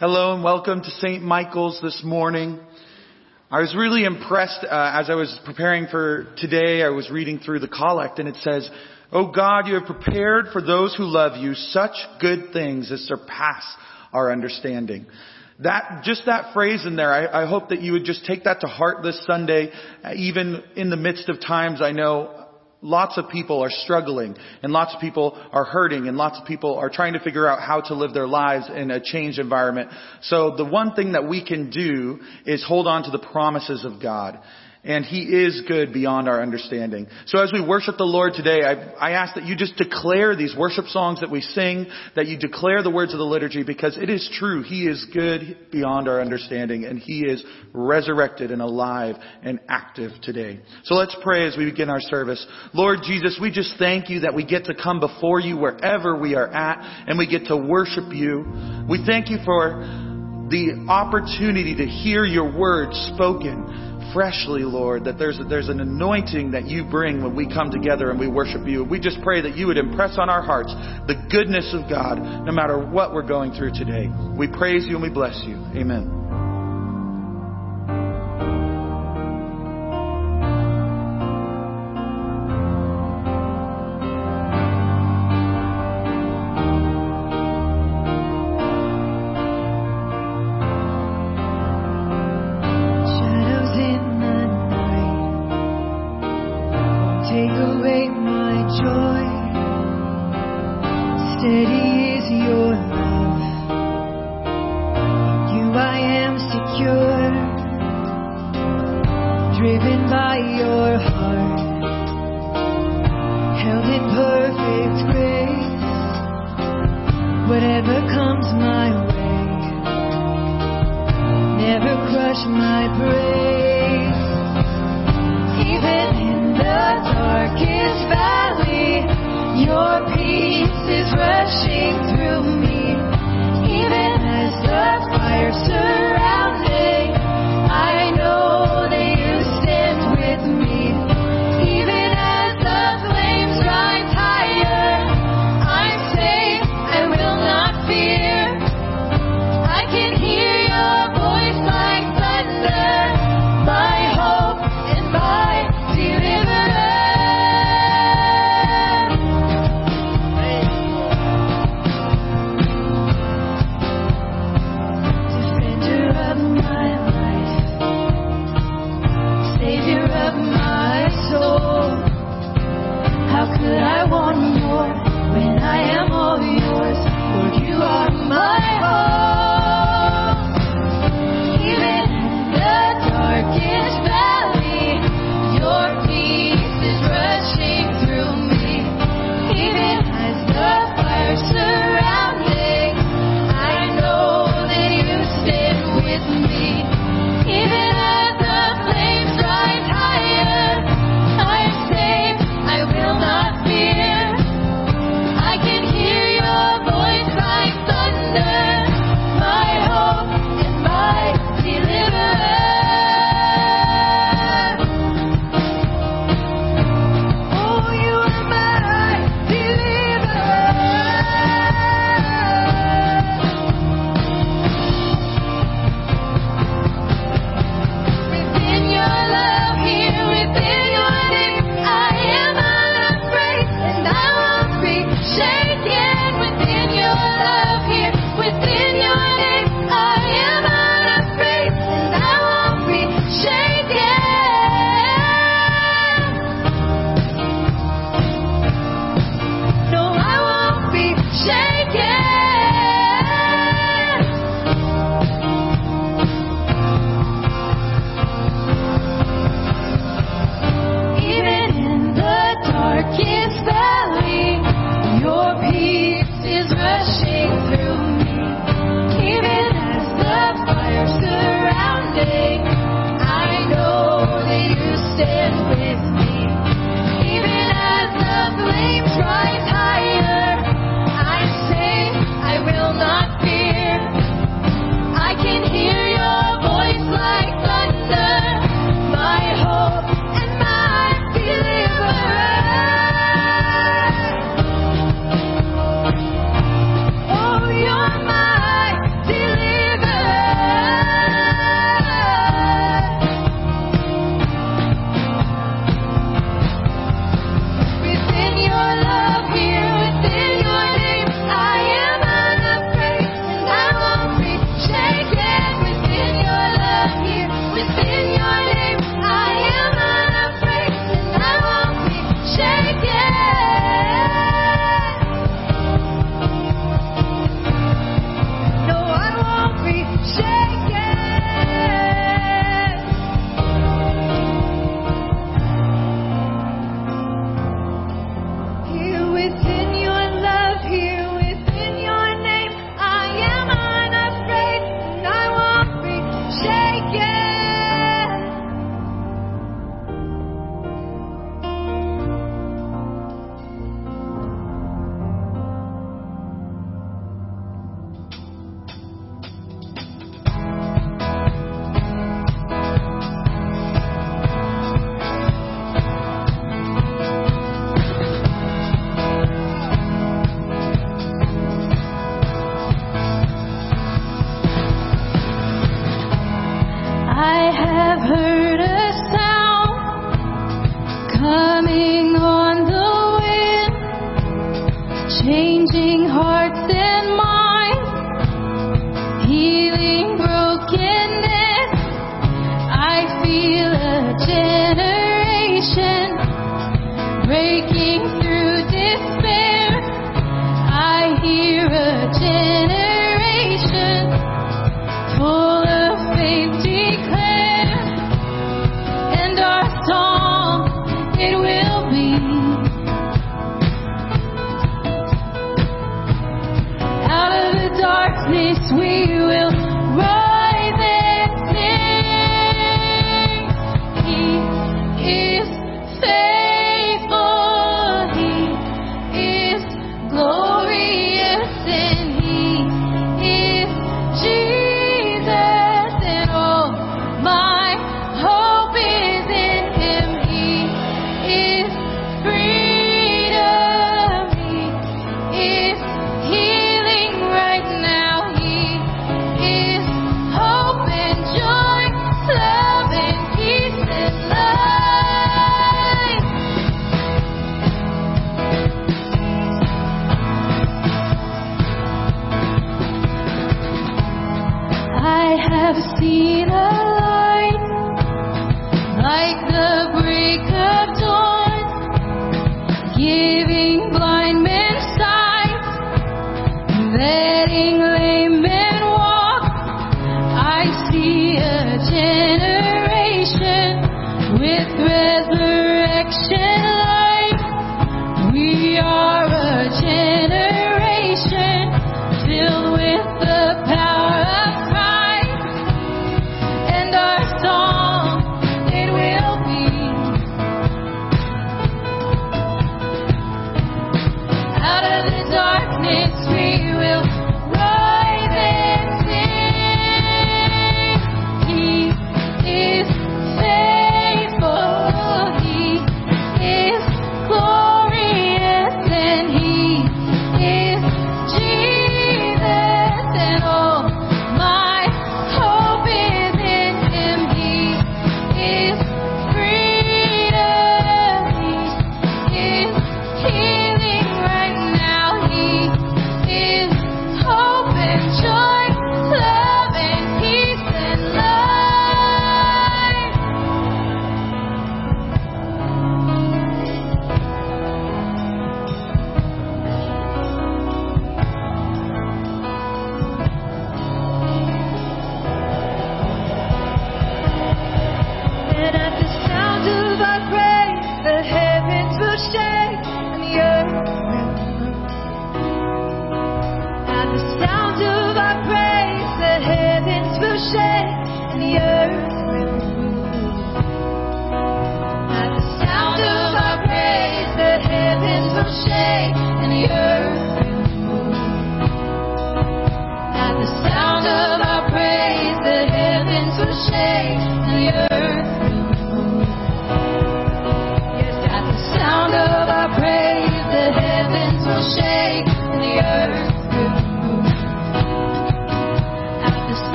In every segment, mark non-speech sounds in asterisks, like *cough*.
Hello and welcome to St. Michael's this morning. I was really impressed uh, as I was preparing for today. I was reading through the collect and it says, Oh God, you have prepared for those who love you such good things as surpass our understanding. That, just that phrase in there, I, I hope that you would just take that to heart this Sunday, uh, even in the midst of times I know Lots of people are struggling and lots of people are hurting and lots of people are trying to figure out how to live their lives in a changed environment. So the one thing that we can do is hold on to the promises of God and He is good beyond our understanding. So as we worship the Lord today, I, I, ask that you just declare these worship songs that we sing, that you declare the words of the liturgy, because it is true. He is good beyond our understanding, and He is resurrected and alive and active today. So let's pray as we begin our service. Lord Jesus, we just thank you that we get to come before you wherever we are at, and we get to worship you. We thank you for the opportunity to hear your words spoken freshly, Lord, that there's, there's an anointing that you bring when we come together and we worship you. We just pray that you would impress on our hearts the goodness of God no matter what we're going through today. We praise you and we bless you. Amen.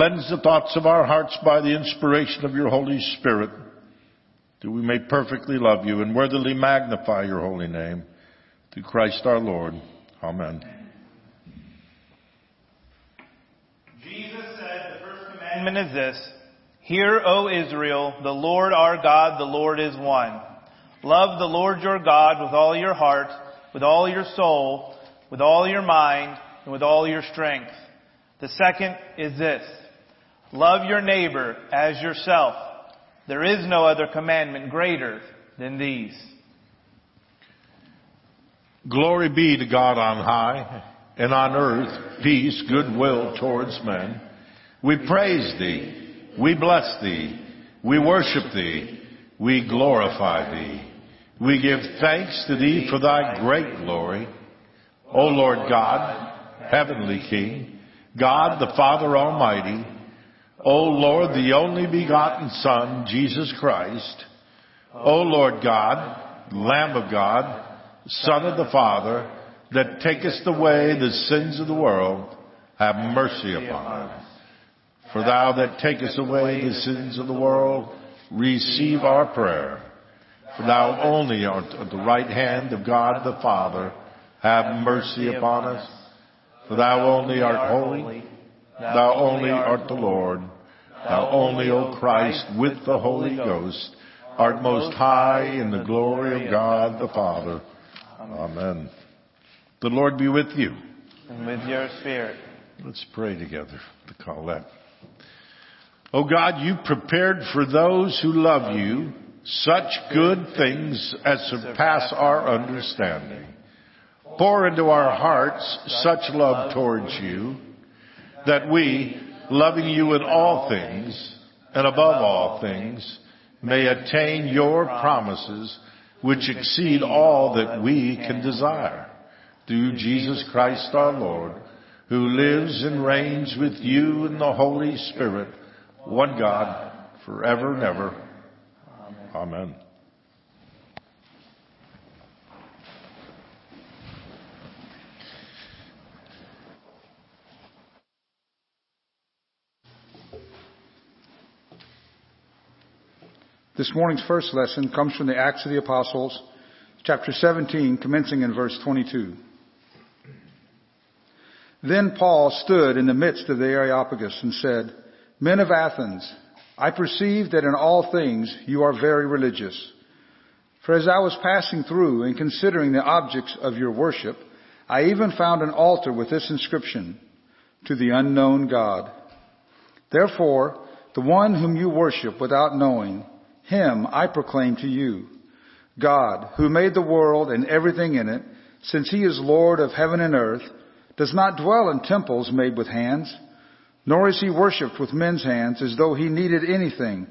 Cleanse the thoughts of our hearts by the inspiration of your Holy Spirit, that we may perfectly love you and worthily magnify your holy name. Through Christ our Lord. Amen. Jesus said, The first commandment is this Hear, O Israel, the Lord our God, the Lord is one. Love the Lord your God with all your heart, with all your soul, with all your mind, and with all your strength. The second is this Love your neighbor as yourself. There is no other commandment greater than these. Glory be to God on high, and on earth peace, goodwill towards men. We praise thee, we bless thee, we worship thee, we glorify thee. We give thanks to thee for thy great glory. O Lord God, heavenly King, God the Father Almighty, O Lord, the only begotten Son, Jesus Christ, O Lord God, Lamb of God, Son of the Father, that takest away the sins of the world, have mercy upon us. For thou that takest away the sins of the world, receive our prayer. For thou only art at the right hand of God the Father, have mercy upon us. For thou only art holy, thou only art the Lord, thou only, O Christ, with the Holy Ghost, art most high in the glory of God the Father. Amen. The Lord be with you. And with your spirit. Let's pray together the collect. Oh God, you prepared for those who love you such good things as surpass our understanding. Pour into our hearts such love towards you that we, loving you in all things and above all things, may attain your promises which exceed all that we can desire. Through Jesus Christ our Lord, who lives and reigns with you in the Holy Spirit, one God, forever and ever. Amen. This morning's first lesson comes from the Acts of the Apostles, chapter 17, commencing in verse 22. Then Paul stood in the midst of the Areopagus and said, Men of Athens, I perceive that in all things you are very religious. For as I was passing through and considering the objects of your worship, I even found an altar with this inscription, To the unknown God. Therefore, the one whom you worship without knowing, him I proclaim to you. God, who made the world and everything in it, since he is Lord of heaven and earth, does not dwell in temples made with hands, nor is he worshipped with men's hands as though he needed anything,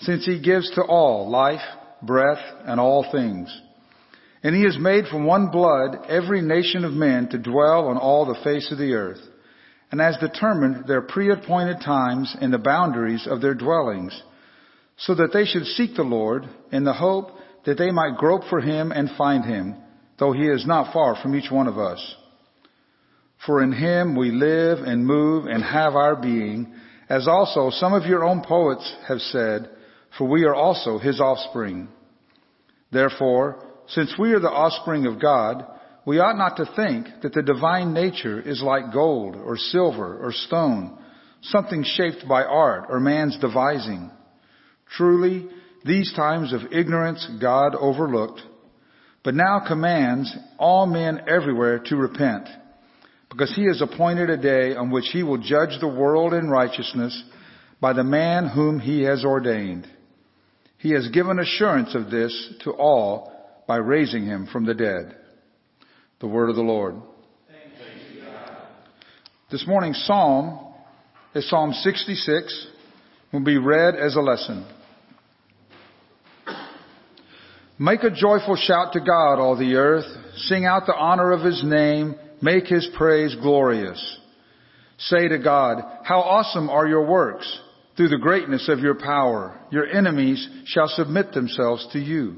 since he gives to all life, breath, and all things. And he has made from one blood every nation of men to dwell on all the face of the earth, and has determined their pre-appointed times and the boundaries of their dwellings, so that they should seek the Lord in the hope that they might grope for him and find him, though he is not far from each one of us. For in him we live and move and have our being, as also some of your own poets have said, for we are also his offspring. Therefore, since we are the offspring of God, we ought not to think that the divine nature is like gold or silver or stone, something shaped by art or man's devising. Truly, these times of ignorance God overlooked, but now commands all men everywhere to repent because he has appointed a day on which he will judge the world in righteousness by the man whom he has ordained. He has given assurance of this to all by raising him from the dead. The word of the Lord. This morning's psalm is Psalm 66, will be read as a lesson. Make a joyful shout to God, all the earth. Sing out the honor of his name Make his praise glorious. Say to God, how awesome are your works! Through the greatness of your power, your enemies shall submit themselves to you.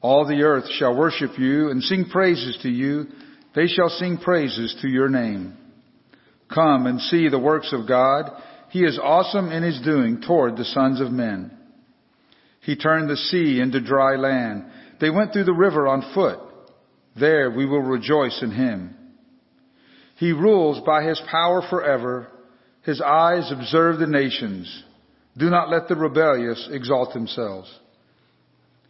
All the earth shall worship you and sing praises to you. They shall sing praises to your name. Come and see the works of God. He is awesome in his doing toward the sons of men. He turned the sea into dry land. They went through the river on foot. There we will rejoice in him. He rules by his power forever. His eyes observe the nations. Do not let the rebellious exalt themselves.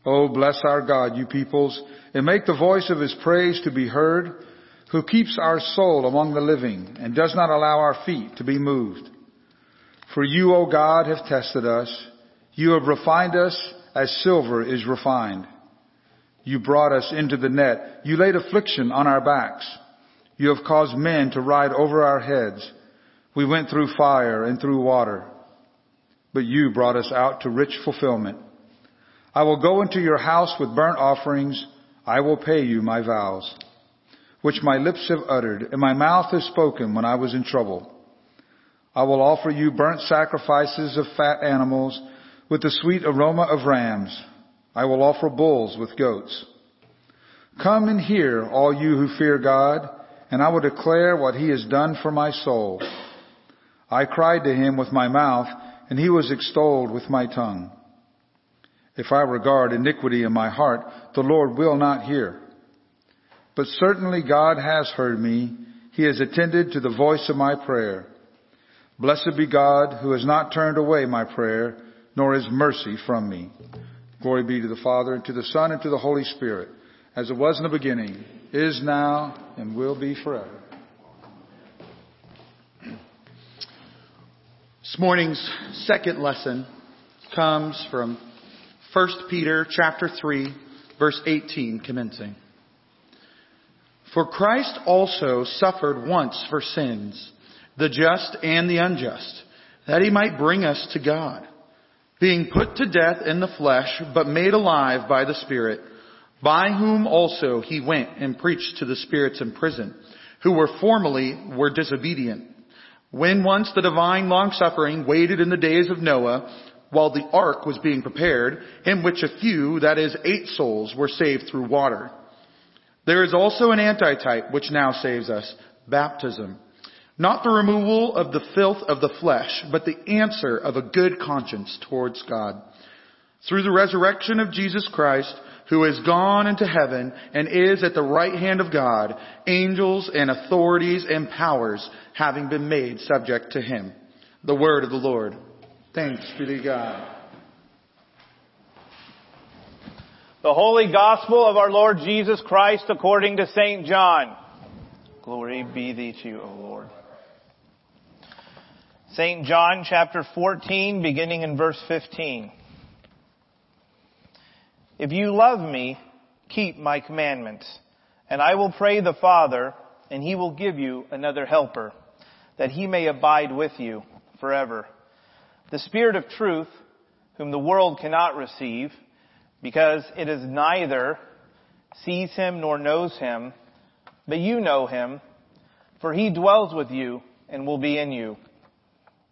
Oh, bless our God, you peoples, and make the voice of his praise to be heard. who keeps our soul among the living and does not allow our feet to be moved. For you, O God, have tested us. You have refined us as silver is refined. You brought us into the net. You laid affliction on our backs. You have caused men to ride over our heads. We went through fire and through water, but you brought us out to rich fulfillment. I will go into your house with burnt offerings. I will pay you my vows, which my lips have uttered and my mouth has spoken when I was in trouble. I will offer you burnt sacrifices of fat animals with the sweet aroma of rams. I will offer bulls with goats. Come and hear, all you who fear God, and I will declare what he has done for my soul. I cried to him with my mouth, and he was extolled with my tongue. If I regard iniquity in my heart, the Lord will not hear. But certainly God has heard me. He has attended to the voice of my prayer. Blessed be God who has not turned away my prayer, nor his mercy from me. Glory be to the Father, and to the Son, and to the Holy Spirit, as it was in the beginning, is now, and will be forever. This morning's second lesson comes from 1 Peter chapter 3 verse 18 commencing. For Christ also suffered once for sins, the just and the unjust, that he might bring us to God, being put to death in the flesh, but made alive by the Spirit, by whom also he went and preached to the spirits in prison, who were formerly were disobedient when once the divine long-suffering waited in the days of Noah, while the ark was being prepared, in which a few, that is eight souls, were saved through water. There is also an antitype which now saves us, baptism. Not the removal of the filth of the flesh, but the answer of a good conscience towards God. Through the resurrection of Jesus Christ, who has gone into heaven and is at the right hand of God, angels and authorities and powers having been made subject to him. The word of the Lord. Thanks be to God. The Holy Gospel of our Lord Jesus Christ according to St. John. Glory be thee to you, O Lord. St. John chapter 14 beginning in verse 15. If you love me, keep my commandments, and I will pray the Father, and he will give you another helper, that he may abide with you forever. The Spirit of truth, whom the world cannot receive, because it is neither sees him nor knows him, but you know him, for he dwells with you and will be in you.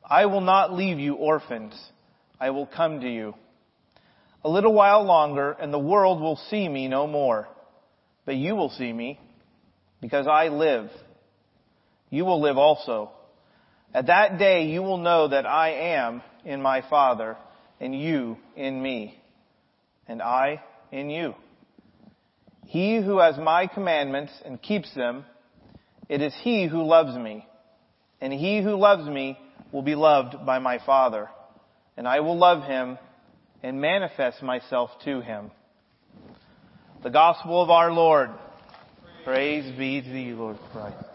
I will not leave you orphans. I will come to you. A little while longer and the world will see me no more. But you will see me because I live. You will live also. At that day you will know that I am in my Father and you in me and I in you. He who has my commandments and keeps them, it is he who loves me. And he who loves me will be loved by my Father. And I will love him and manifest myself to him. The gospel of our Lord. Praise be to thee, Lord Christ.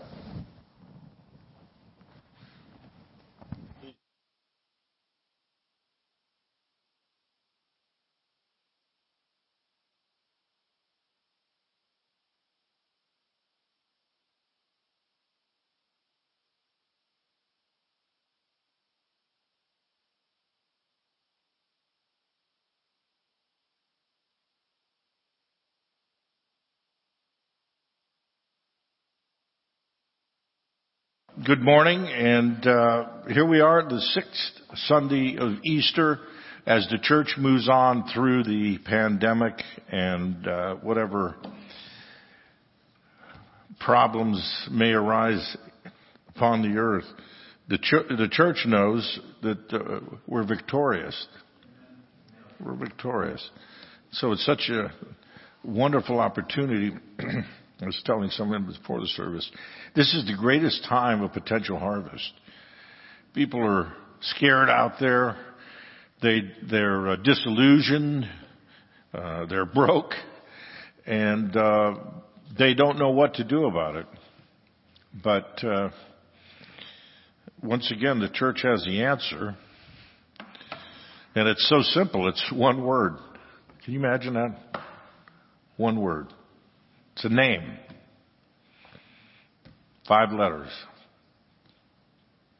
Good morning, and uh, here we are, the sixth Sunday of Easter, as the church moves on through the pandemic and uh, whatever problems may arise upon the earth. The, ch- the church knows that uh, we're victorious. We're victorious. So it's such a wonderful opportunity. I was telling someone before the service, this is the greatest time of potential harvest. People are scared out there. They, they're uh, disillusioned. Uh, they're broke. And, uh, they don't know what to do about it. But uh, once again, the church has the answer. And it's so simple. It's one word. Can you imagine that? One word. It's a name. Five letters.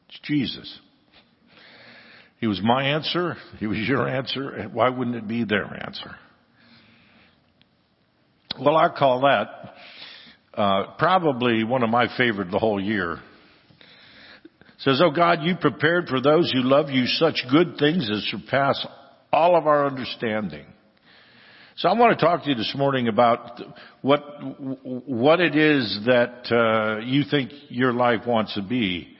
It's Jesus. He was my answer. He was your answer. Why wouldn't it be their answer? Well, I call that uh, probably one of my favorite the whole year. It says, "Oh God, you prepared for those who love you such good things as surpass all of our understanding." So I want to talk to you this morning about what what it is that uh, you think your life wants to be.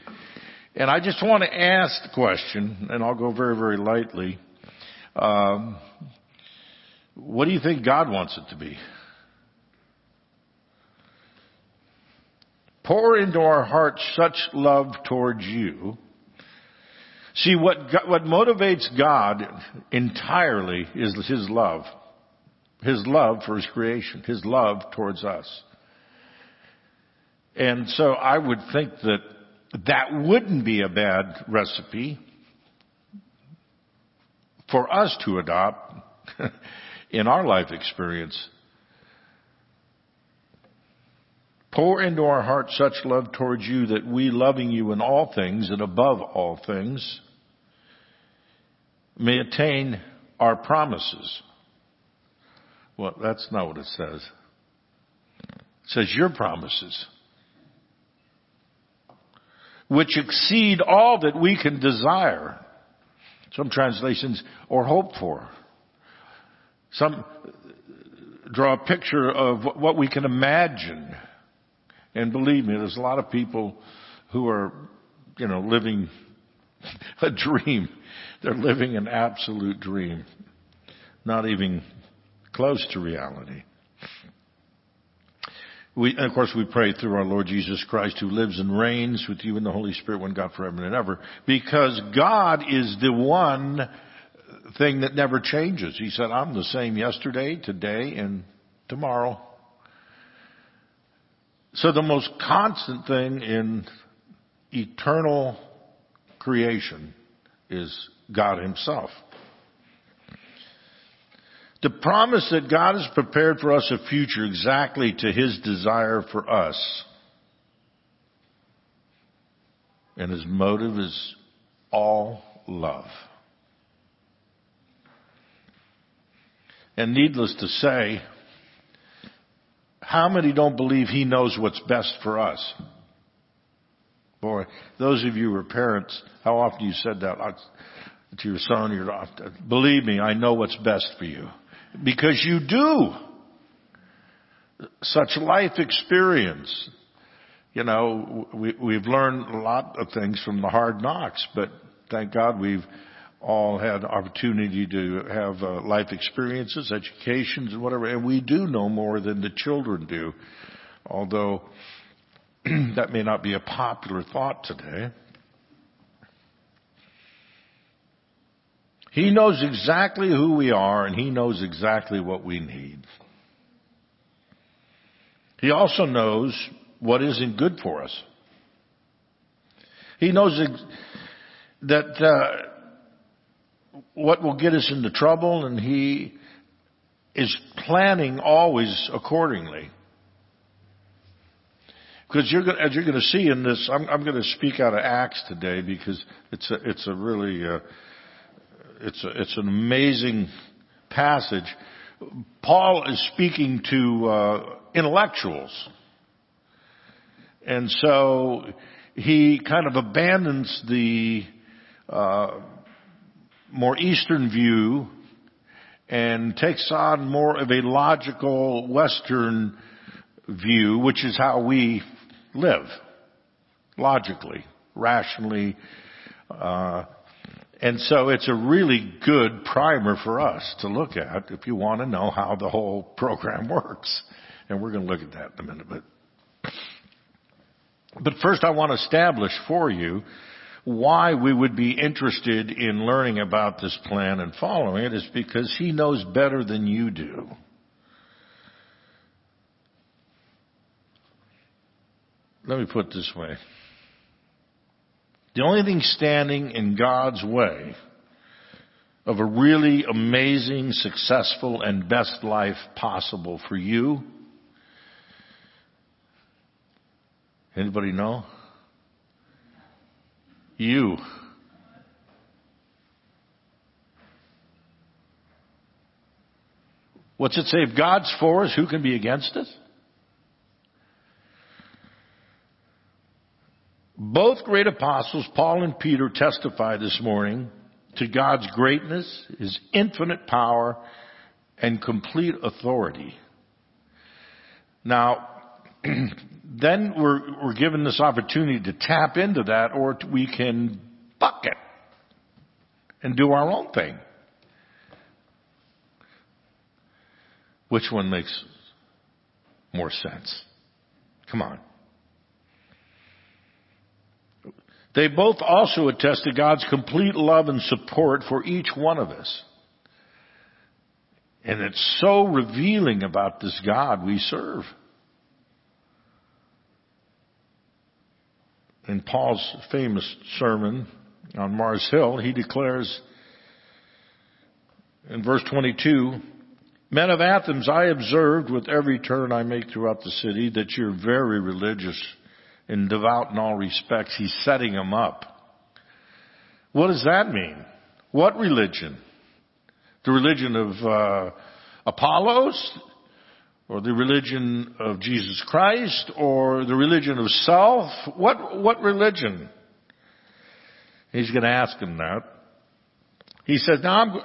And I just want to ask the question, and I'll go very, very lightly. Um, what do you think God wants it to be? Pour into our hearts such love towards you. See, what, what motivates God entirely is His love. His love for His creation. His love towards us. And so I would think that that wouldn't be a bad recipe for us to adopt *laughs* in our life experience. Pour into our hearts such love towards you that we, loving you in all things and above all things, may attain our promises. Well, that's not what it says. It says your promises which exceed all that we can desire. Some translations, or hope for. Some draw a picture of what we can imagine. And believe me, there's a lot of people who are, you know, living *laughs* a dream. They're living an absolute dream. Not even close to reality. We, of course, we pray through our Lord Jesus Christ who lives and reigns with you in the Holy Spirit, one God forever and ever. Because God is the one thing that never changes. He said, I'm the same yesterday, today, and tomorrow. So the most constant thing in eternal creation is God Himself. To promise that God has prepared for us a future exactly to His desire for us. And His motive is all love. And needless to say, how many don't believe He knows what's best for us? Boy, those of you who are parents, how often you said that to your son, your daughter, believe me, I know what's best for you. Because you do. Such life experience. You know, we, we've learned a lot of things from the hard knocks, but thank God we've all had opportunity to have uh, life experiences, educations, and whatever, and we do know more than the children do. Although *clears throat* that may not be a popular thought today. He knows exactly who we are and He knows exactly what we need. He also knows what isn't good for us. He knows that uh, what will get us into trouble and He is planning always accordingly. Because you're going, as you're going to see in this, I'm, I'm going to speak out of Acts today because it's a, it's a really uh, it's, a, it's an amazing passage. Paul is speaking to uh, intellectuals. And so he kind of abandons the uh, more Eastern view and takes on more of a logical Western view, which is how we live. Logically, rationally, uh, and so it's a really good primer for us to look at if you want to know how the whole program *laughs* works. And we're going to look at that in a minute. But, but first I want to establish for you why we would be interested in learning about this plan and following it is because he knows better than you do. let me put it this way. The only thing standing in God's way of a really amazing, successful, and best life possible for you, anybody know? You. What's it say? If God's for us, who can be against us? Both great apostles, Paul and Peter, testify this morning to God's greatness, His infinite power, and complete authority. Now, *clears throat* then we're, we're given this opportunity to tap into that, or we can buck it and do our own thing. Which one makes more sense? Come on. They both also attest to God's complete love and support for each one of us. And it's so revealing about this God we serve. In Paul's famous sermon on Mars Hill, he declares in verse 22, Men of Athens, I observed with every turn I make throughout the city that you're very religious and devout in all respects. He's setting them up. What does that mean? What religion? The religion of uh, Apollos? Or the religion of Jesus Christ? Or the religion of self? What, what religion? He's going to ask him that. He says, now I'm,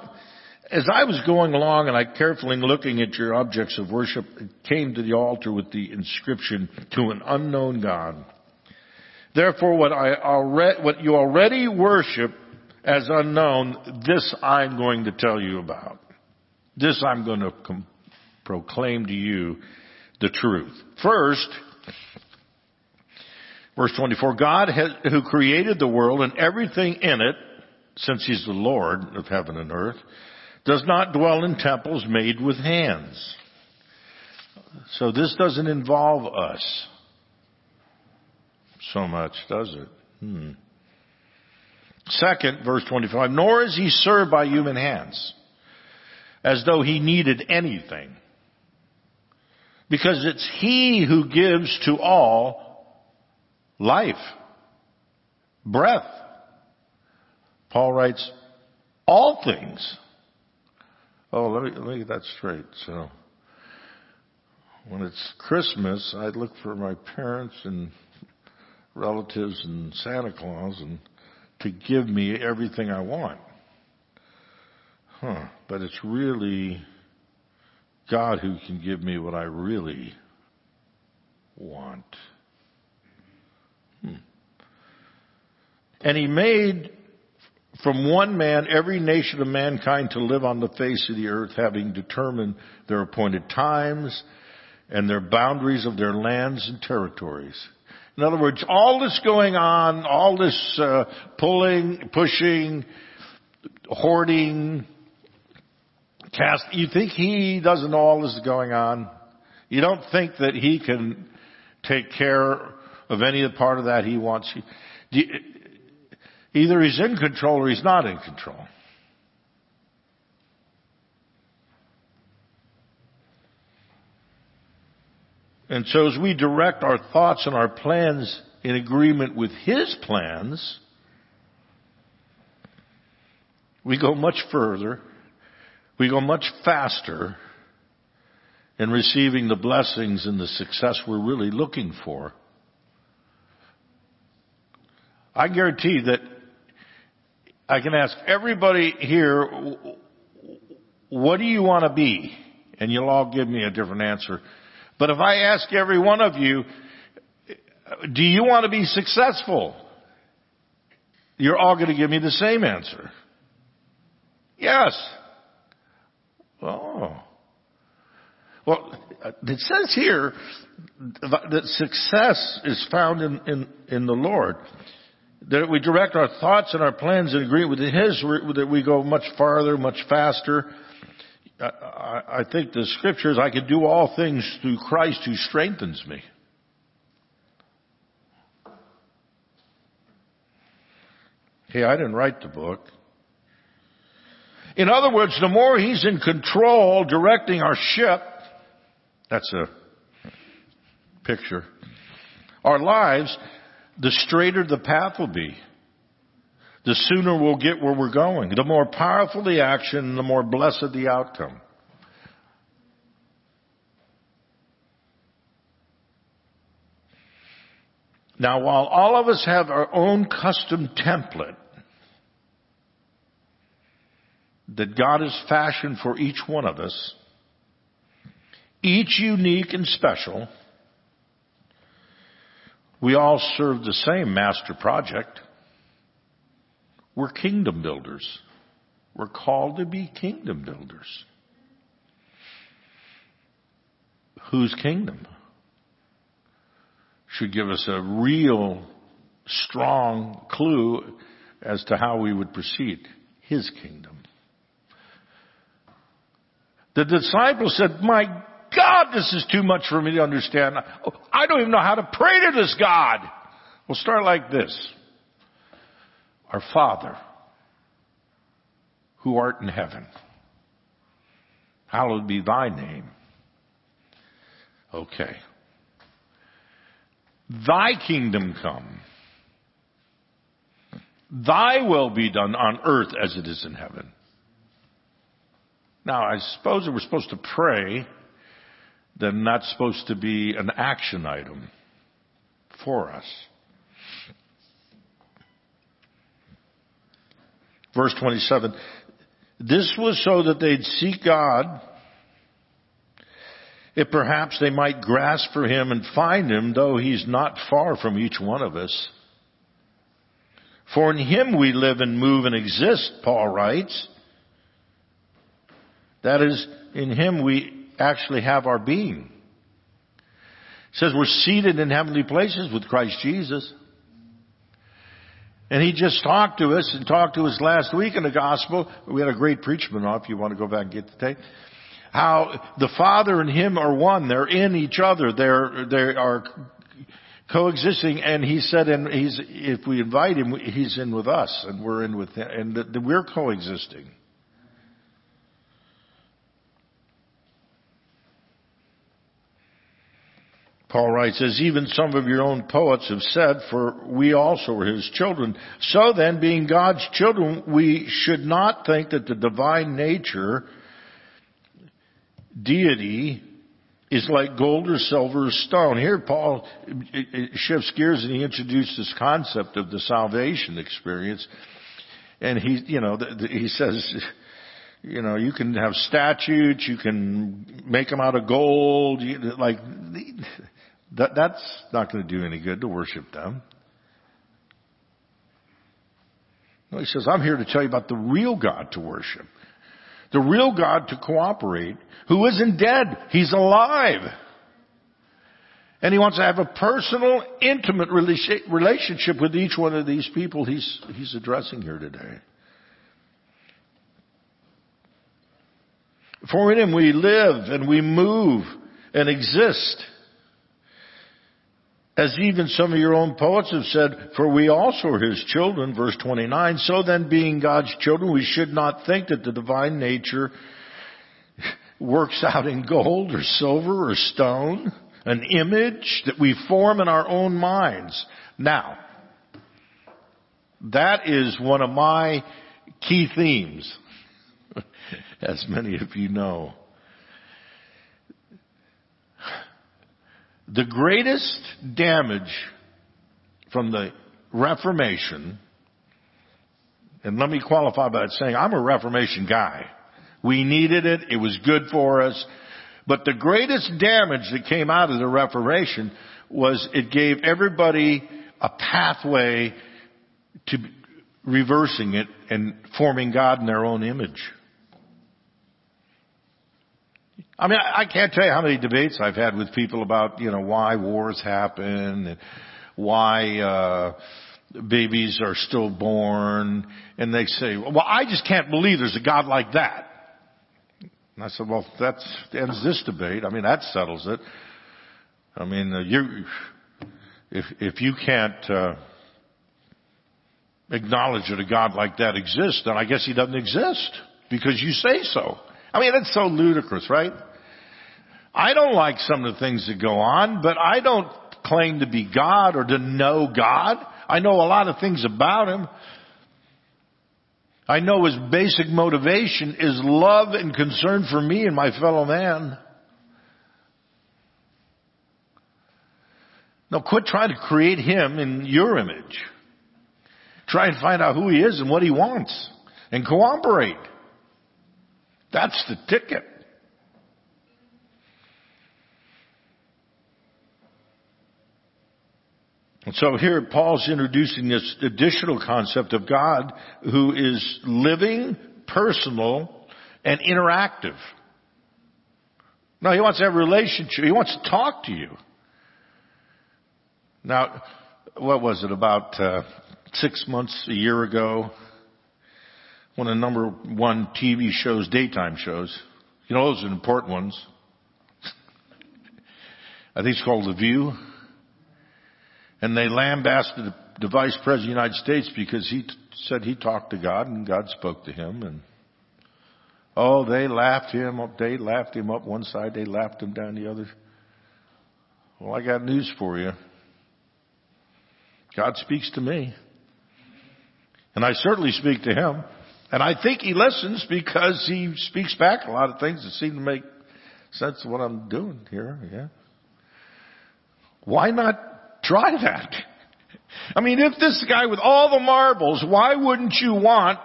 as I was going along and I carefully looking at your objects of worship, it came to the altar with the inscription, to an unknown God. Therefore what I already, what you already worship as unknown, this I'm going to tell you about. This I'm going to com- proclaim to you the truth. First, verse 24, God has, who created the world and everything in it, since He's the Lord of heaven and earth, does not dwell in temples made with hands. So this doesn't involve us so much, does it? Hmm. Second, verse 25, nor is he served by human hands as though he needed anything. Because it's he who gives to all life, breath. Paul writes, all things Oh, let me, let me get that straight. So, when it's Christmas, I look for my parents and relatives and Santa Claus and to give me everything I want. Huh. But it's really God who can give me what I really want. Hmm. And He made from one man every nation of mankind to live on the face of the earth, having determined their appointed times and their boundaries of their lands and territories. In other words, all this going on, all this uh, pulling, pushing, hoarding, cast, you think he doesn't know all this is going on? You don't think that he can take care of any part of that he wants? Either he's in control or he's not in control. And so as we direct our thoughts and our plans in agreement with His plans, we go much further, we go much faster in receiving the blessings and the success we're really looking for. I guarantee that I can ask everybody here, what do you want to be? And you'll all give me a different answer. But if I ask every one of you, do you want to be successful? You're all going to give me the same answer. Yes. Oh. Well, it says here that success is found in, in, in the Lord that we direct our thoughts and our plans in agreement with His, that we go much farther, much faster. I think the scriptures, I can do all things through Christ who strengthens me. Hey, I didn't write the book. In other words, the more he's in control directing our ship, that's a picture, our lives, the straighter the path will be. The sooner we'll get where we're going. The more powerful the action, the more blessed the outcome. Now, while all of us have our own custom template that God has fashioned for each one of us, each unique and special, we all serve the same master project. We're kingdom builders. We're called to be kingdom builders. Whose kingdom? Should give us a real strong clue as to how we would proceed. His kingdom. The disciples said, my God, this is too much for me to understand. I don't even know how to pray to this God. We'll start like this. Our Father, who art in heaven, hallowed be thy name. Okay. Thy kingdom come. Thy will be done on earth as it is in heaven. Now, I suppose if we're supposed to pray, then that's supposed to be an action item for us. Verse 27. This was so that they'd seek God, if perhaps they might grasp for Him and find Him, though He's not far from each one of us. For in Him we live and move and exist, Paul writes. That is, in Him we actually have our being. It says we're seated in heavenly places with Christ Jesus. And he just talked to us and talked to us last week in the gospel. We had a great preachment off if you want to go back and get the tape. How the Father and Him are one. They're in each other. They're, they are coexisting. And He said, and He's, if we invite Him, He's in with us and we're in with Him. And we're coexisting. Paul writes, as even some of your own poets have said, for we also are his children. So then, being God's children, we should not think that the divine nature, deity, is like gold or silver or stone. Here Paul shifts gears and he introduced this concept of the salvation experience. And he, you know, he says, you know, you can have statues, you can make them out of gold, like, that, that's not going to do any good to worship them. No, he says, I'm here to tell you about the real God to worship. The real God to cooperate, who isn't dead. He's alive. And he wants to have a personal, intimate relationship with each one of these people he's, he's addressing here today. For in him we live and we move and exist. As even some of your own poets have said, for we also are his children, verse 29. So then being God's children, we should not think that the divine nature works out in gold or silver or stone, an image that we form in our own minds. Now, that is one of my key themes, *laughs* as many of you know. The greatest damage from the Reformation, and let me qualify by saying I'm a Reformation guy. We needed it. It was good for us. But the greatest damage that came out of the Reformation was it gave everybody a pathway to reversing it and forming God in their own image. I mean, I can't tell you how many debates I've had with people about, you know, why wars happen and why, uh, babies are still born. And they say, well, I just can't believe there's a God like that. And I said, well, that ends this debate. I mean, that settles it. I mean, uh, you, if, if you can't, uh, acknowledge that a God like that exists, then I guess he doesn't exist because you say so. I mean, it's so ludicrous, right? I don't like some of the things that go on, but I don't claim to be God or to know God. I know a lot of things about Him. I know His basic motivation is love and concern for me and my fellow man. Now quit trying to create Him in your image. Try and find out who He is and what He wants and cooperate. That's the ticket. And so here Paul's introducing this additional concept of God who is living, personal, and interactive. No, he wants to have a relationship. He wants to talk to you. Now, what was it, about uh, six months, a year ago, one of the number one TV shows, daytime shows, you know those are important ones. *laughs* I think it's called The View. And they lambasted the, Vice President of the United States because he t- said he talked to God and God spoke to him. And oh, they laughed him up. They laughed him up one side. They laughed him down the other. Well, I got news for you. God speaks to me. And I certainly speak to him. And I think he listens because he speaks back a lot of things that seem to make sense of what I'm doing here. Yeah. Why not try that? I mean, if this guy with all the marbles, why wouldn't you want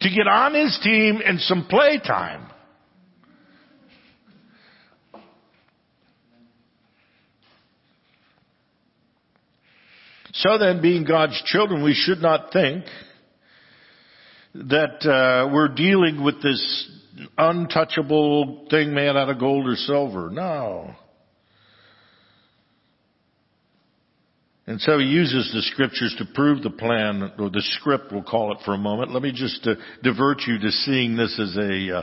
to get on his team and some play time? So then, being God's children, we should not think that uh, we're dealing with this untouchable thing made out of gold or silver. No. And so he uses the scriptures to prove the plan, or the script, we'll call it for a moment. Let me just uh, divert you to seeing this as a uh,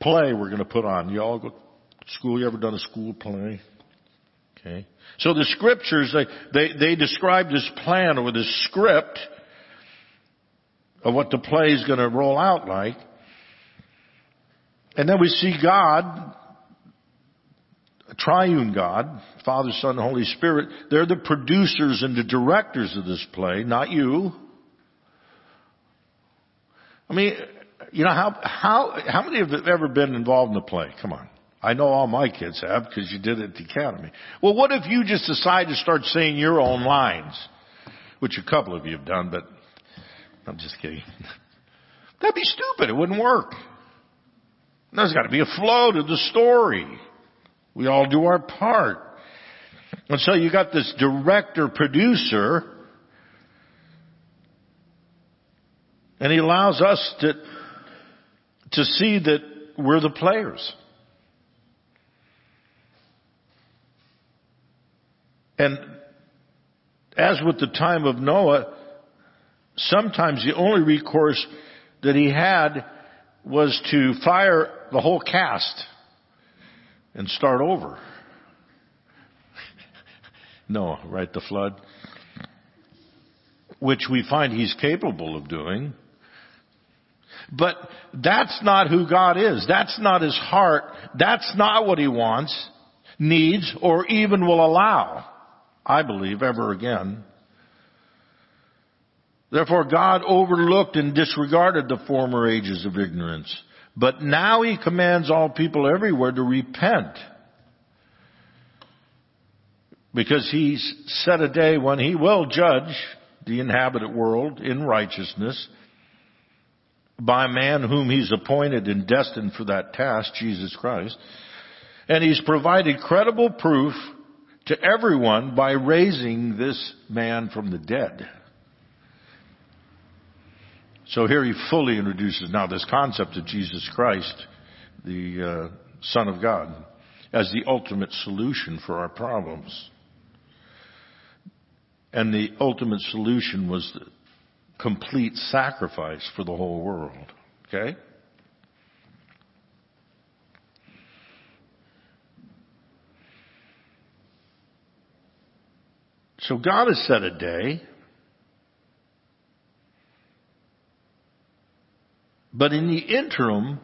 play we're going to put on. You all go to school? You ever done a school play? Okay. So the scriptures, they, they, they describe this plan or this script of what the play is going to roll out like. And then we see God, triune God, Father, Son, Holy Spirit. They're the producers and the directors of this play, not you. I mean, you know, how, how, how many have ever been involved in the play? Come on. I know all my kids have because you did it at the academy. Well, what if you just decide to start saying your own lines? Which a couple of you have done, but I'm just kidding. *laughs* That'd be stupid. It wouldn't work. There's got to be a flow to the story. We all do our part. And so you got this director producer and he allows us to, to see that we're the players. And as with the time of Noah, sometimes the only recourse that he had was to fire the whole cast and start over. *laughs* no, right? The flood. Which we find he's capable of doing. But that's not who God is. That's not his heart. That's not what he wants, needs, or even will allow. I believe, ever again. Therefore God overlooked and disregarded the former ages of ignorance. But now he commands all people everywhere to repent. Because he's set a day when he will judge the inhabited world in righteousness by a man whom he's appointed and destined for that task, Jesus Christ. And he's provided credible proof to everyone by raising this man from the dead. So here he fully introduces now this concept of Jesus Christ, the uh, Son of God, as the ultimate solution for our problems. And the ultimate solution was the complete sacrifice for the whole world. Okay? So God has set a day But in the interim,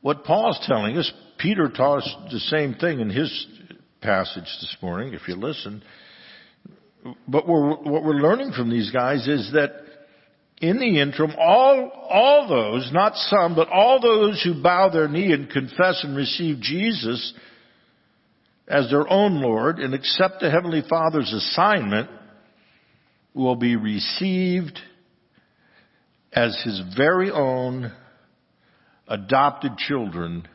what Paul's telling us, Peter taught us the same thing in his passage this morning, if you listen. But we're, what we're learning from these guys is that in the interim, all, all those, not some, but all those who bow their knee and confess and receive Jesus as their own Lord and accept the Heavenly Father's assignment will be received as His very own adopted children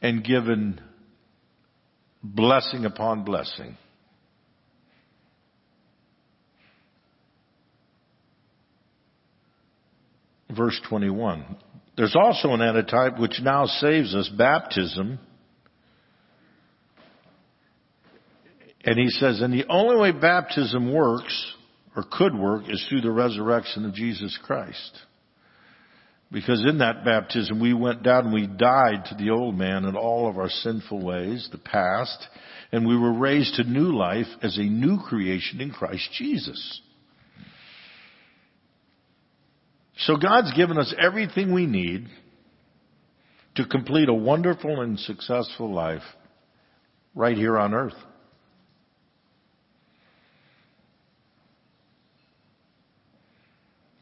and given blessing upon blessing. Verse 21. There's also an antitype which now saves us, baptism. And he says, and the only way baptism works, or could work, is through the resurrection of Jesus Christ. Because in that baptism we went down and we died to the old man and all of our sinful ways, the past, and we were raised to new life as a new creation in Christ Jesus. So God's given us everything we need to complete a wonderful and successful life right here on earth.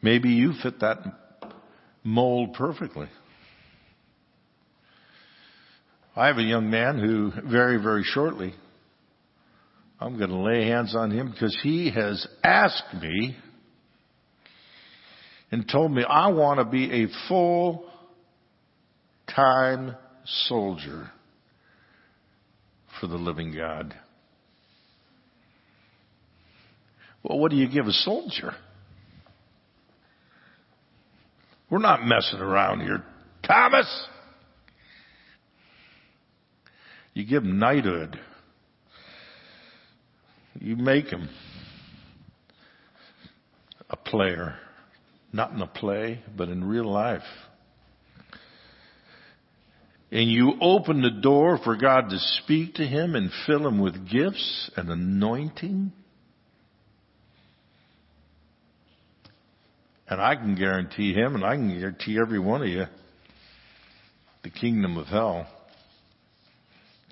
Maybe you fit that mold perfectly. I have a young man who very, very shortly, I'm going to lay hands on him because he has asked me and told me, I want to be a full time soldier for the living God. Well, what do you give a soldier? We're not messing around here. Thomas! You give him knighthood. You make him a player. Not in a play, but in real life. And you open the door for God to speak to him and fill him with gifts and anointing. And I can guarantee him, and I can guarantee every one of you, the kingdom of hell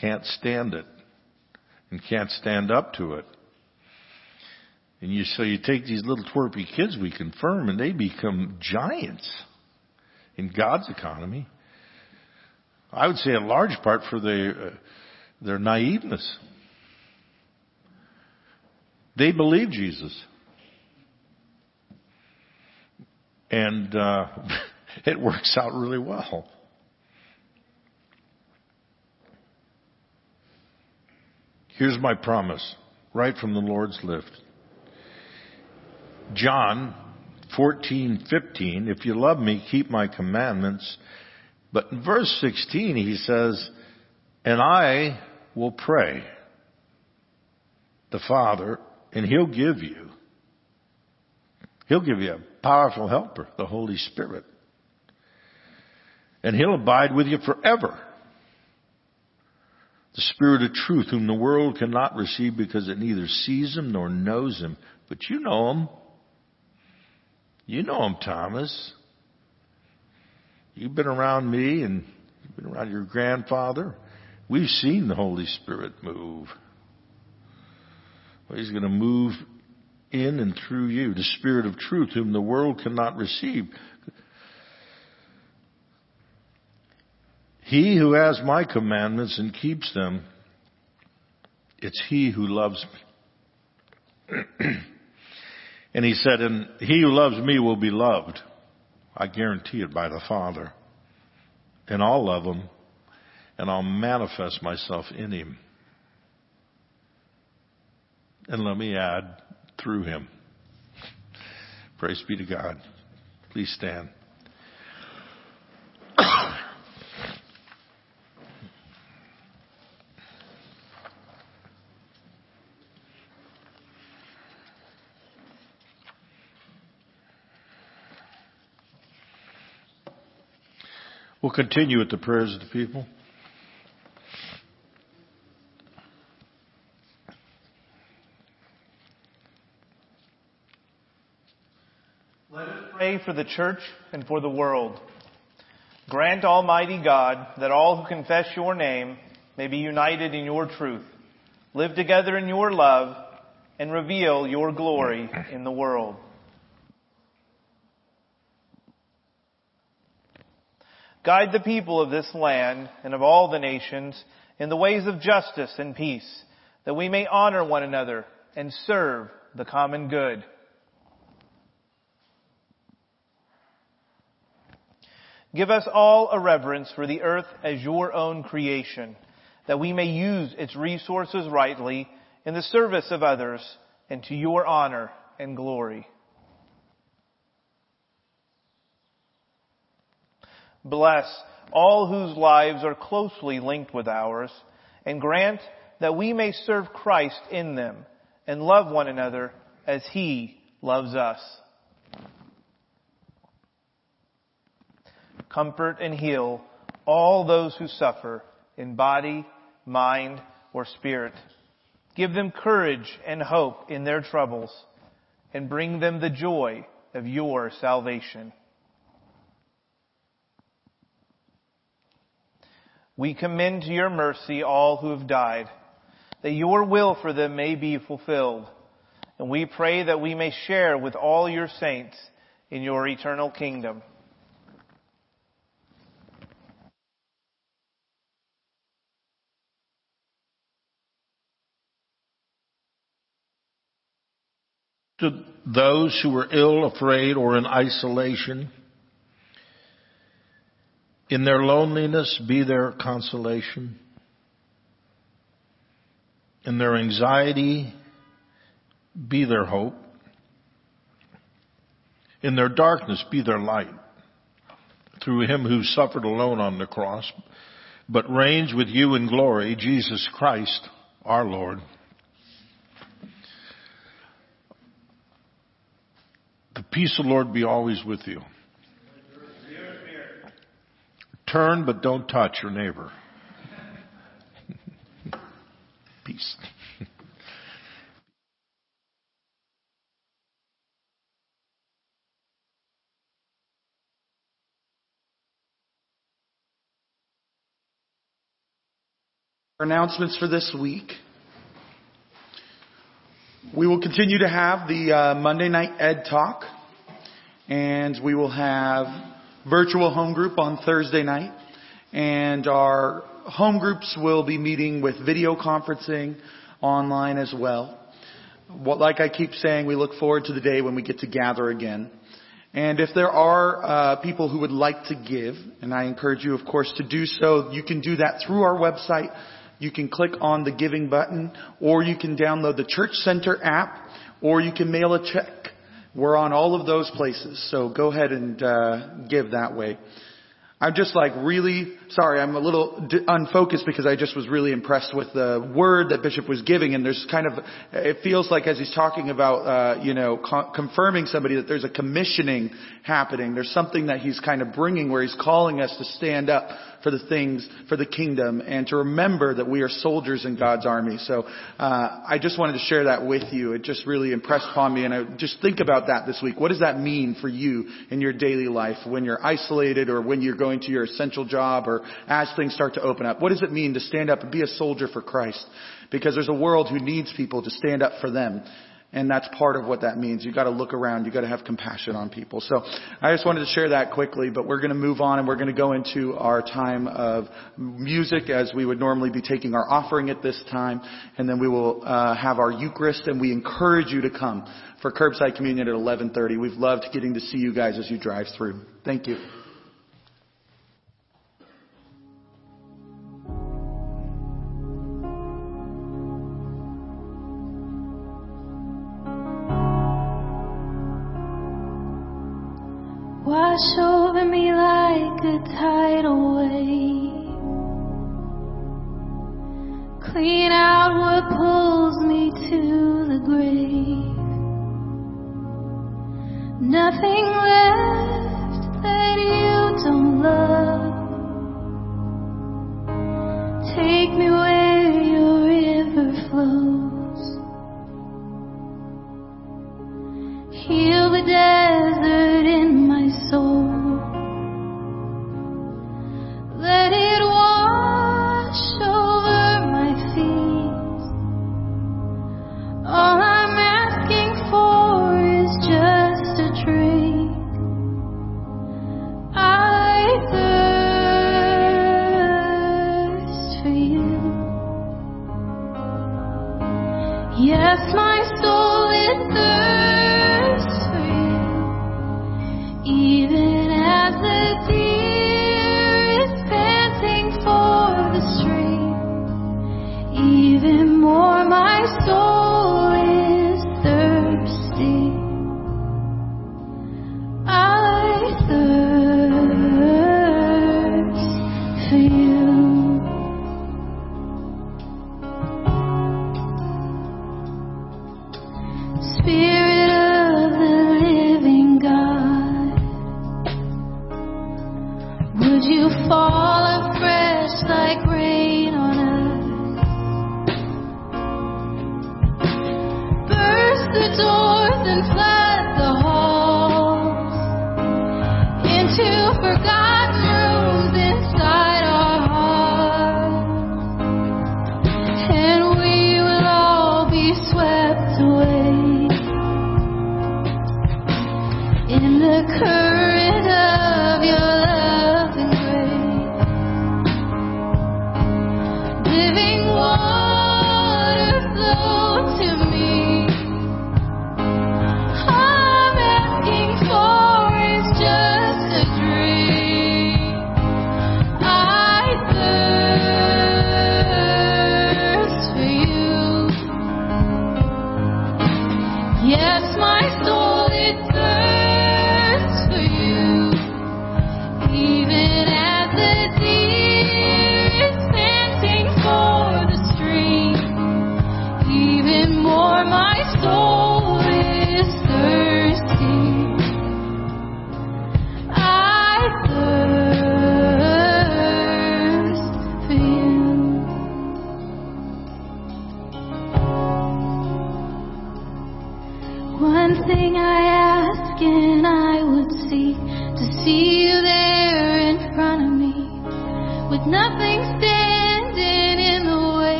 can't stand it and can't stand up to it. And you, so you take these little twerpy kids we confirm and they become giants in God's economy. I would say a large part for uh, their naiveness. They believe Jesus. And uh, *laughs* it works out really well. Here's my promise, right from the Lord's lift. John 14:15, if you love me, keep my commandments. But in verse 16 he says, "And I will pray the Father, and he'll give you He'll give you a powerful helper, the Holy Spirit. And He'll abide with you forever. The Spirit of truth, whom the world cannot receive because it neither sees Him nor knows Him. But you know Him. You know Him, Thomas. You've been around me and you've been around your grandfather. We've seen the Holy Spirit move. Well, he's going to move in and through you, the Spirit of truth, whom the world cannot receive. He who has my commandments and keeps them, it's he who loves me. *clears throat* and he said, and he who loves me will be loved. I guarantee it by the Father. And I'll love him and I'll manifest myself in him. And let me add, through him. Praise be to God. Please stand. We'll continue with the prayers of the people. Let us pray for the church and for the world. Grant, Almighty God, that all who confess your name may be united in your truth, live together in your love, and reveal your glory in the world. Guide the people of this land and of all the nations in the ways of justice and peace, that we may honor one another and serve the common good. Give us all a reverence for the earth as your own creation, that we may use its resources rightly in the service of others and to your honor and glory. Bless all whose lives are closely linked with ours, and grant that we may serve Christ in them and love one another as he loves us. Comfort and heal all those who suffer in body, mind, or spirit. Give them courage and hope in their troubles, and bring them the joy of your salvation. We commend to your mercy all who have died, that your will for them may be fulfilled. And we pray that we may share with all your saints in your eternal kingdom. To those who are ill, afraid, or in isolation, in their loneliness, be their consolation. In their anxiety, be their hope. In their darkness, be their light. Through him who suffered alone on the cross, but reigns with you in glory, Jesus Christ, our Lord. The peace of the Lord be always with you. Turn, but don't touch your neighbor. *laughs* Peace. announcements for this week. We will continue to have the uh, Monday night Ed Talk, and we will have virtual home group on Thursday night, and our home groups will be meeting with video conferencing online as well. What, like I keep saying, we look forward to the day when we get to gather again. And if there are uh, people who would like to give, and I encourage you, of course, to do so, you can do that through our website. You can click on the giving button, or you can download the Church Center app, or you can mail a check. We're on all of those places, so go ahead and uh, give that way. I'm just like really sorry. I'm a little d- unfocused because I just was really impressed with the word that Bishop was giving, and there's kind of it feels like as he's talking about uh, you know co- confirming somebody that there's a commissioning happening. There's something that he's kind of bringing where he's calling us to stand up for the things for the kingdom and to remember that we are soldiers in God's army. So uh, I just wanted to share that with you. It just really impressed upon me, and I just think about that this week. What does that mean for you in your daily life when you're isolated or when you're going to your essential job or as things start to open up? What does it mean to stand up and be a soldier for Christ? Because there's a world who needs people to stand up for them. And that's part of what that means. You've got to look around. You've got to have compassion on people. So I just wanted to share that quickly, but we're going to move on and we're going to go into our time of music as we would normally be taking our offering at this time. And then we will uh, have our Eucharist and we encourage you to come for curbside communion at 1130. We've loved getting to see you guys as you drive through. Thank you. Wash over me like a tidal wave. Clean out what pulls me to the grave. Nothing left that you don't love. Take me where your river flows. Heal the desert Yes, my soul is thirsty.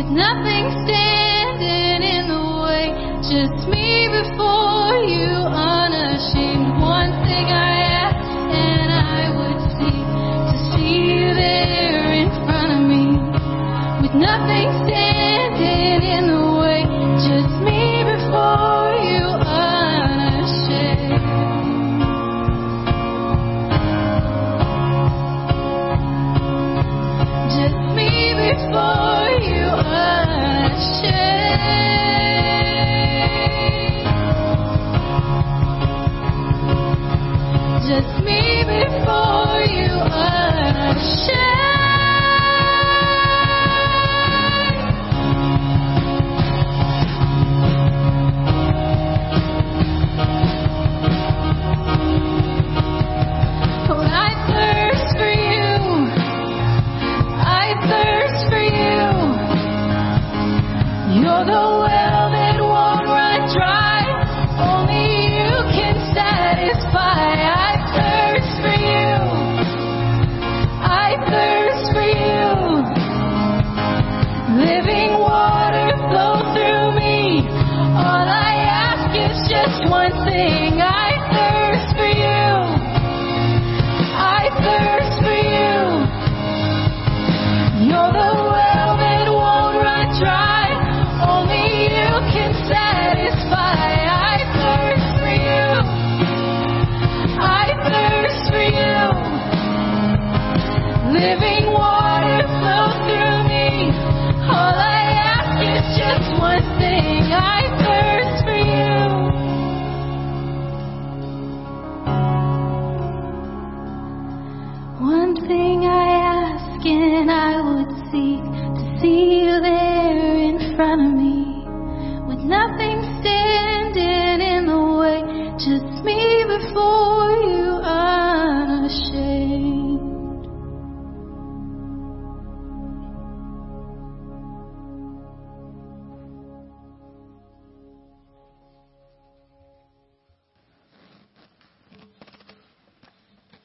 With nothing standing in the way, just me before you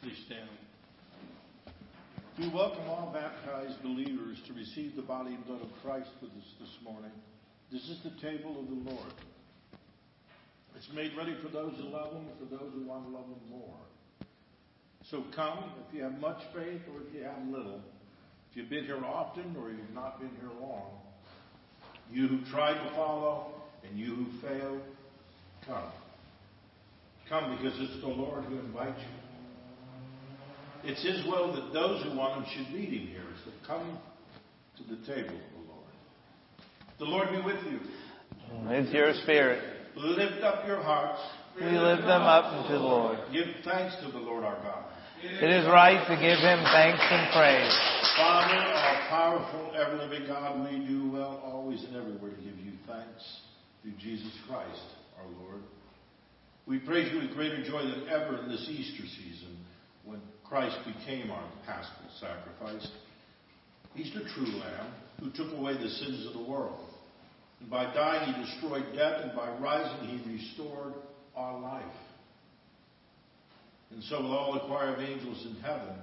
Please stand. We welcome all baptized believers to receive the body and blood of Christ with us this morning. This is the table of the Lord. It's made ready for those who love Him, for those who want to love Him more. So come, if you have much faith or if you have little, if you've been here often or you've not been here long, you who tried to follow and you who failed, come. Come because it's the Lord who invites you. It's His will that those who want Him should meet Him here. So come to the table of the Lord. The Lord be with you. With your spirit, Lift up your hearts. we lift them up unto the Lord. Give thanks to the Lord our God. It is right to give him thanks and praise. Father, our powerful, ever living God, we do well always and everywhere to give you thanks through Jesus Christ our Lord. We praise you with greater joy than ever in this Easter season when Christ became our paschal sacrifice. He's the true Lamb who took away the sins of the world. And by dying, he destroyed death, and by rising, he restored our life. And so, with all the choir of angels in heaven,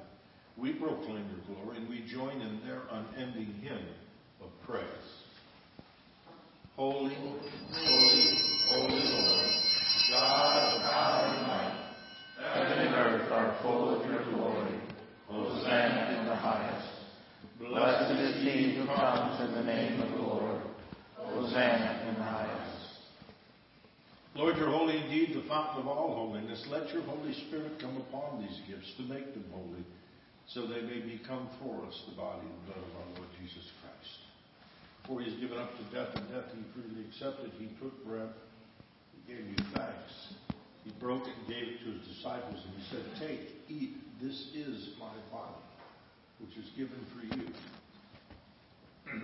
We proclaim your glory and we join in their unending hymn of praise. Holy, holy, holy Lord, God of power Heaven and earth are full of your glory. Hosanna in the highest. Blessed is he who comes in the name of the Lord. Hosanna in the highest. Lord, you're holy indeed, the fountain of all holiness. Let your Holy Spirit come upon these gifts to make them holy, so they may become for us the body and blood of our Lord Jesus Christ. For he is given up to death, and death he freely accepted. He took breath, he gave you thanks. He broke it and gave it to his disciples, and he said, Take, eat, this is my body, which is given for you. *clears throat*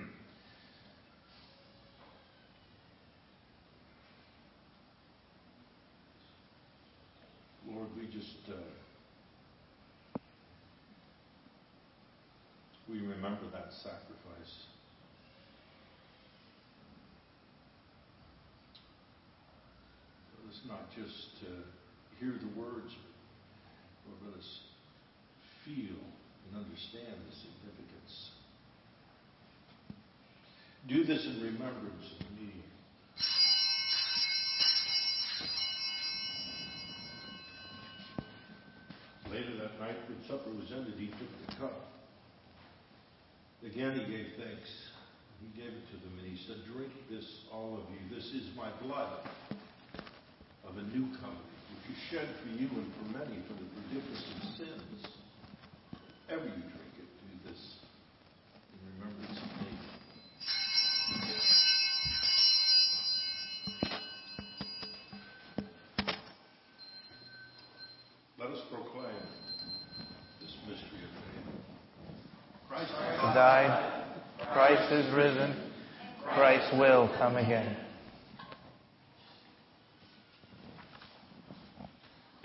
Lord, we just, uh, we remember that sacrifice. Not just uh, hear the words, but let us feel and understand the significance. Do this in remembrance of me. Later that night, when supper was ended, he took the cup. Again, he gave thanks. He gave it to them, and he said, Drink this, all of you. This is my blood of a new covenant, which is shed for you and for many for the forgiveness of sins. Ever you drink it, do this in remembrance of me. Let us proclaim this mystery of faith. Christ died. Christ is risen. Christ will come again.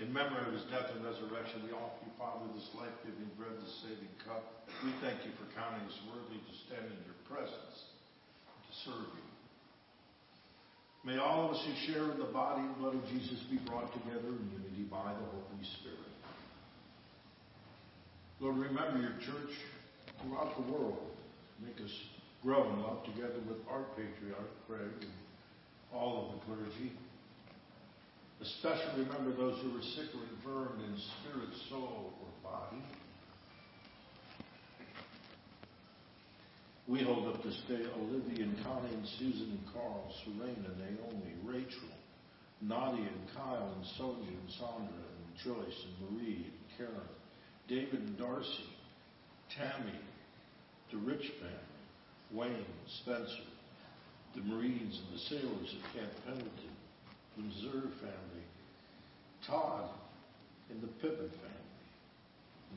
In memory of his death and resurrection, we offer you, Father, this life-giving bread, this saving cup. We thank you for counting us worthy to stand in your presence to serve you. May all of us who share in the body and blood of Jesus be brought together in unity by the Holy Spirit. Lord, remember your church throughout the world. Make us grow in love together with our patriarch, Craig, and all of the clergy. Especially remember those who were sick or infirmed in spirit, soul, or body. We hold up this day Olivia and Connie and Susan and Carl, Serena, Naomi, Rachel, Nadia and Kyle and Sonia and Sandra and Joyce and Marie and Karen, David and Darcy, Tammy, the Rich family, Wayne, Spencer, the Marines and the sailors at Camp Pendleton, the Missouri family, Todd and the Pippin family,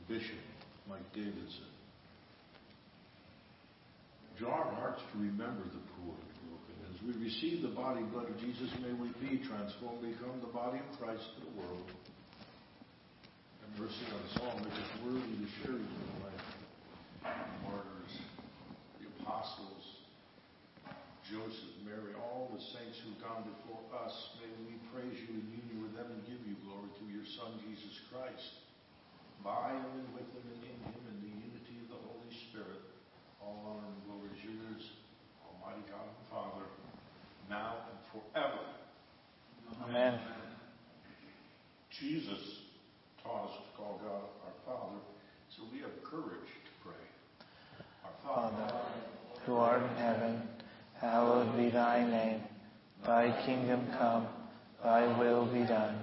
Bishop Mike Davidson. Draw our hearts to remember the poor and broken. As we receive the body and blood of Jesus, may we be transformed, become the body of Christ to the world. Have mercy on us all, make us worthy to share your life. The martyrs, the apostles, Joseph, Mary, all the saints who've gone before us, may we praise you in union with them and give you glory through your Son, Jesus Christ. By and with him and in him in the unity of the Holy Spirit, all honor and glory is yours, Almighty God and Father, now and forever. Amen. Jesus taught us to call God our Father, so we have courage to pray. Our Father, who art in heaven, hallowed be thy name. Thy kingdom come, thy will be done,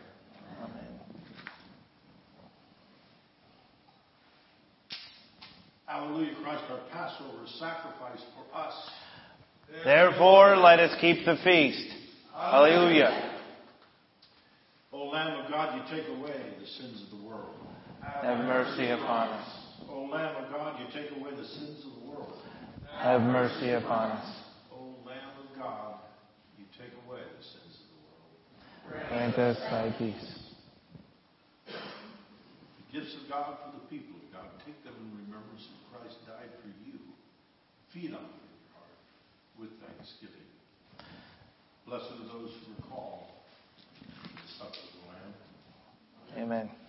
Hallelujah. Christ, our Passover, is sacrificed for us. Therefore, let us keep the feast. Hallelujah. Hallelujah. O Lamb of God, you take away the sins of the world. Have, Have mercy, mercy upon us. us. O Lamb of God, you take away the sins of the world. Have, Have mercy, mercy upon us. us. O Lamb of God, you take away the sins of the world. Grant us thy peace. The gifts of God for the people God, take them in remembrance that Christ died for you. Feed on them in your heart with thanksgiving. Blessed are those who are called the supper of the Lamb. Amen.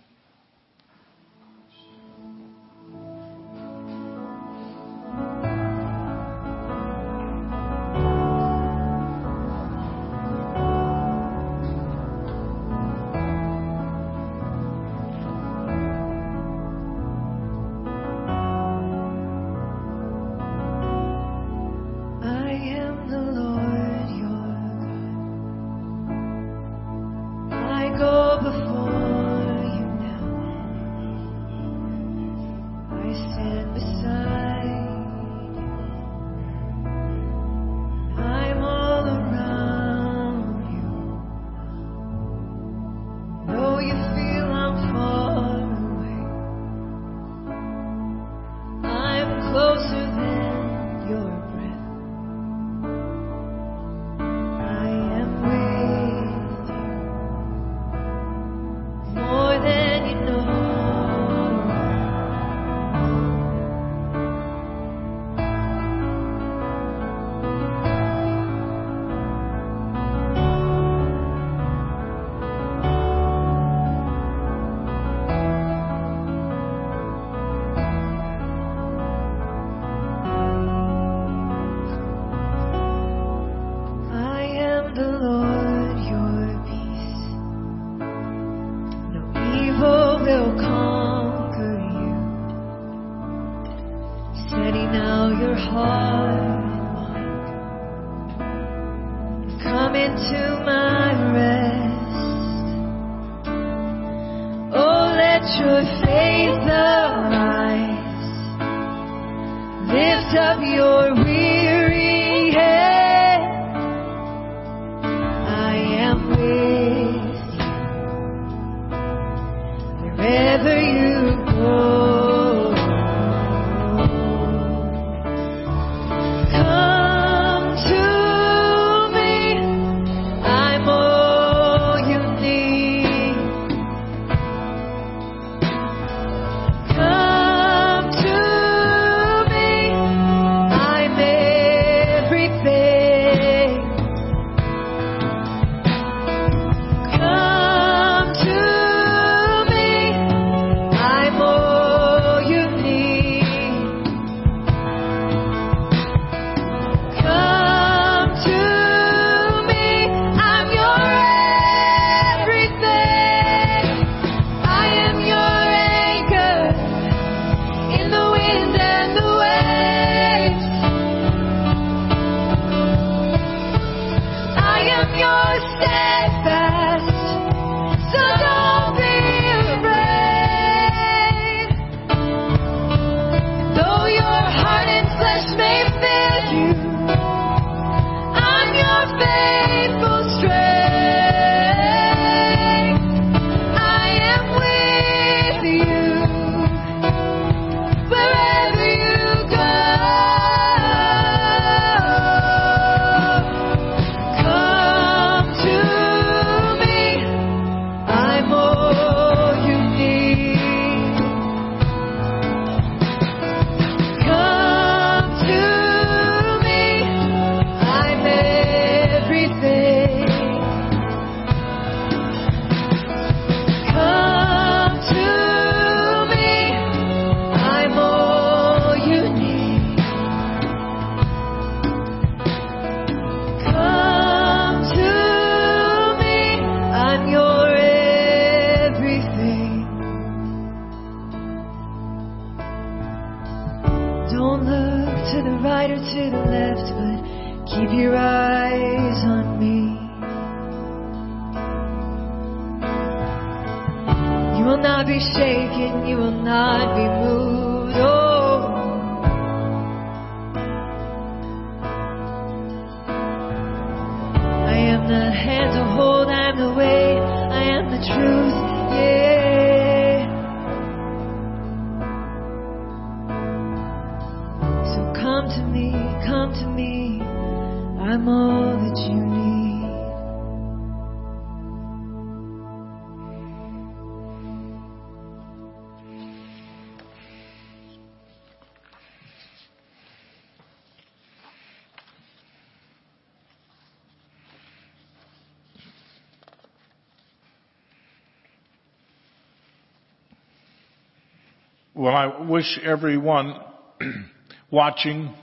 Well, I wish everyone *clears throat* watching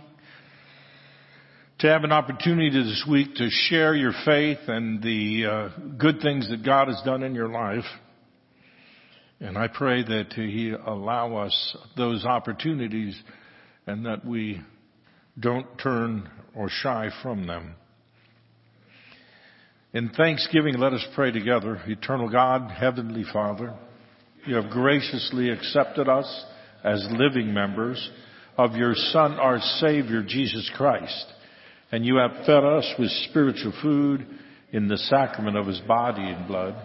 to have an opportunity this week to share your faith and the uh, good things that God has done in your life. And I pray that He allow us those opportunities and that we don't turn or shy from them. In thanksgiving, let us pray together. Eternal God, Heavenly Father, you have graciously accepted us as living members of your Son, our Savior, Jesus Christ. And you have fed us with spiritual food in the sacrament of His body and blood.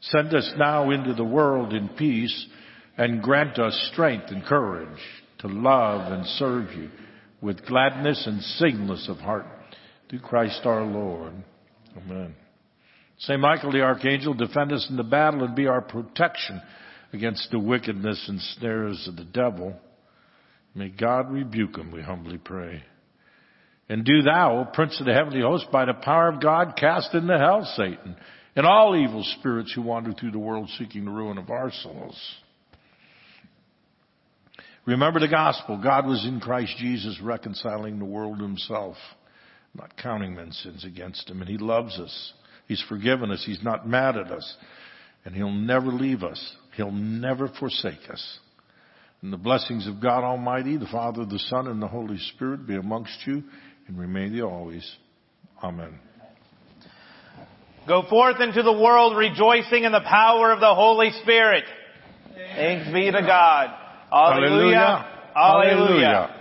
Send us now into the world in peace and grant us strength and courage to love and serve you with gladness and singleness of heart through Christ our Lord. Amen. Saint Michael the Archangel, defend us in the battle and be our protection against the wickedness and snares of the devil. May God rebuke him, we humbly pray. And do thou, O Prince of the heavenly host, by the power of God, cast into hell Satan and all evil spirits who wander through the world seeking the ruin of our souls. Remember the gospel. God was in Christ Jesus reconciling the world to himself, not counting men's sins against him. And he loves us. He's forgiven us. He's not mad at us. And he'll never leave us. He'll never forsake us. And the blessings of God Almighty, the Father, the Son, and the Holy Spirit be amongst you and remain you always. Amen. Go forth into the world rejoicing in the power of the Holy Spirit. Thanks be to God. Hallelujah. Hallelujah. Hallelujah.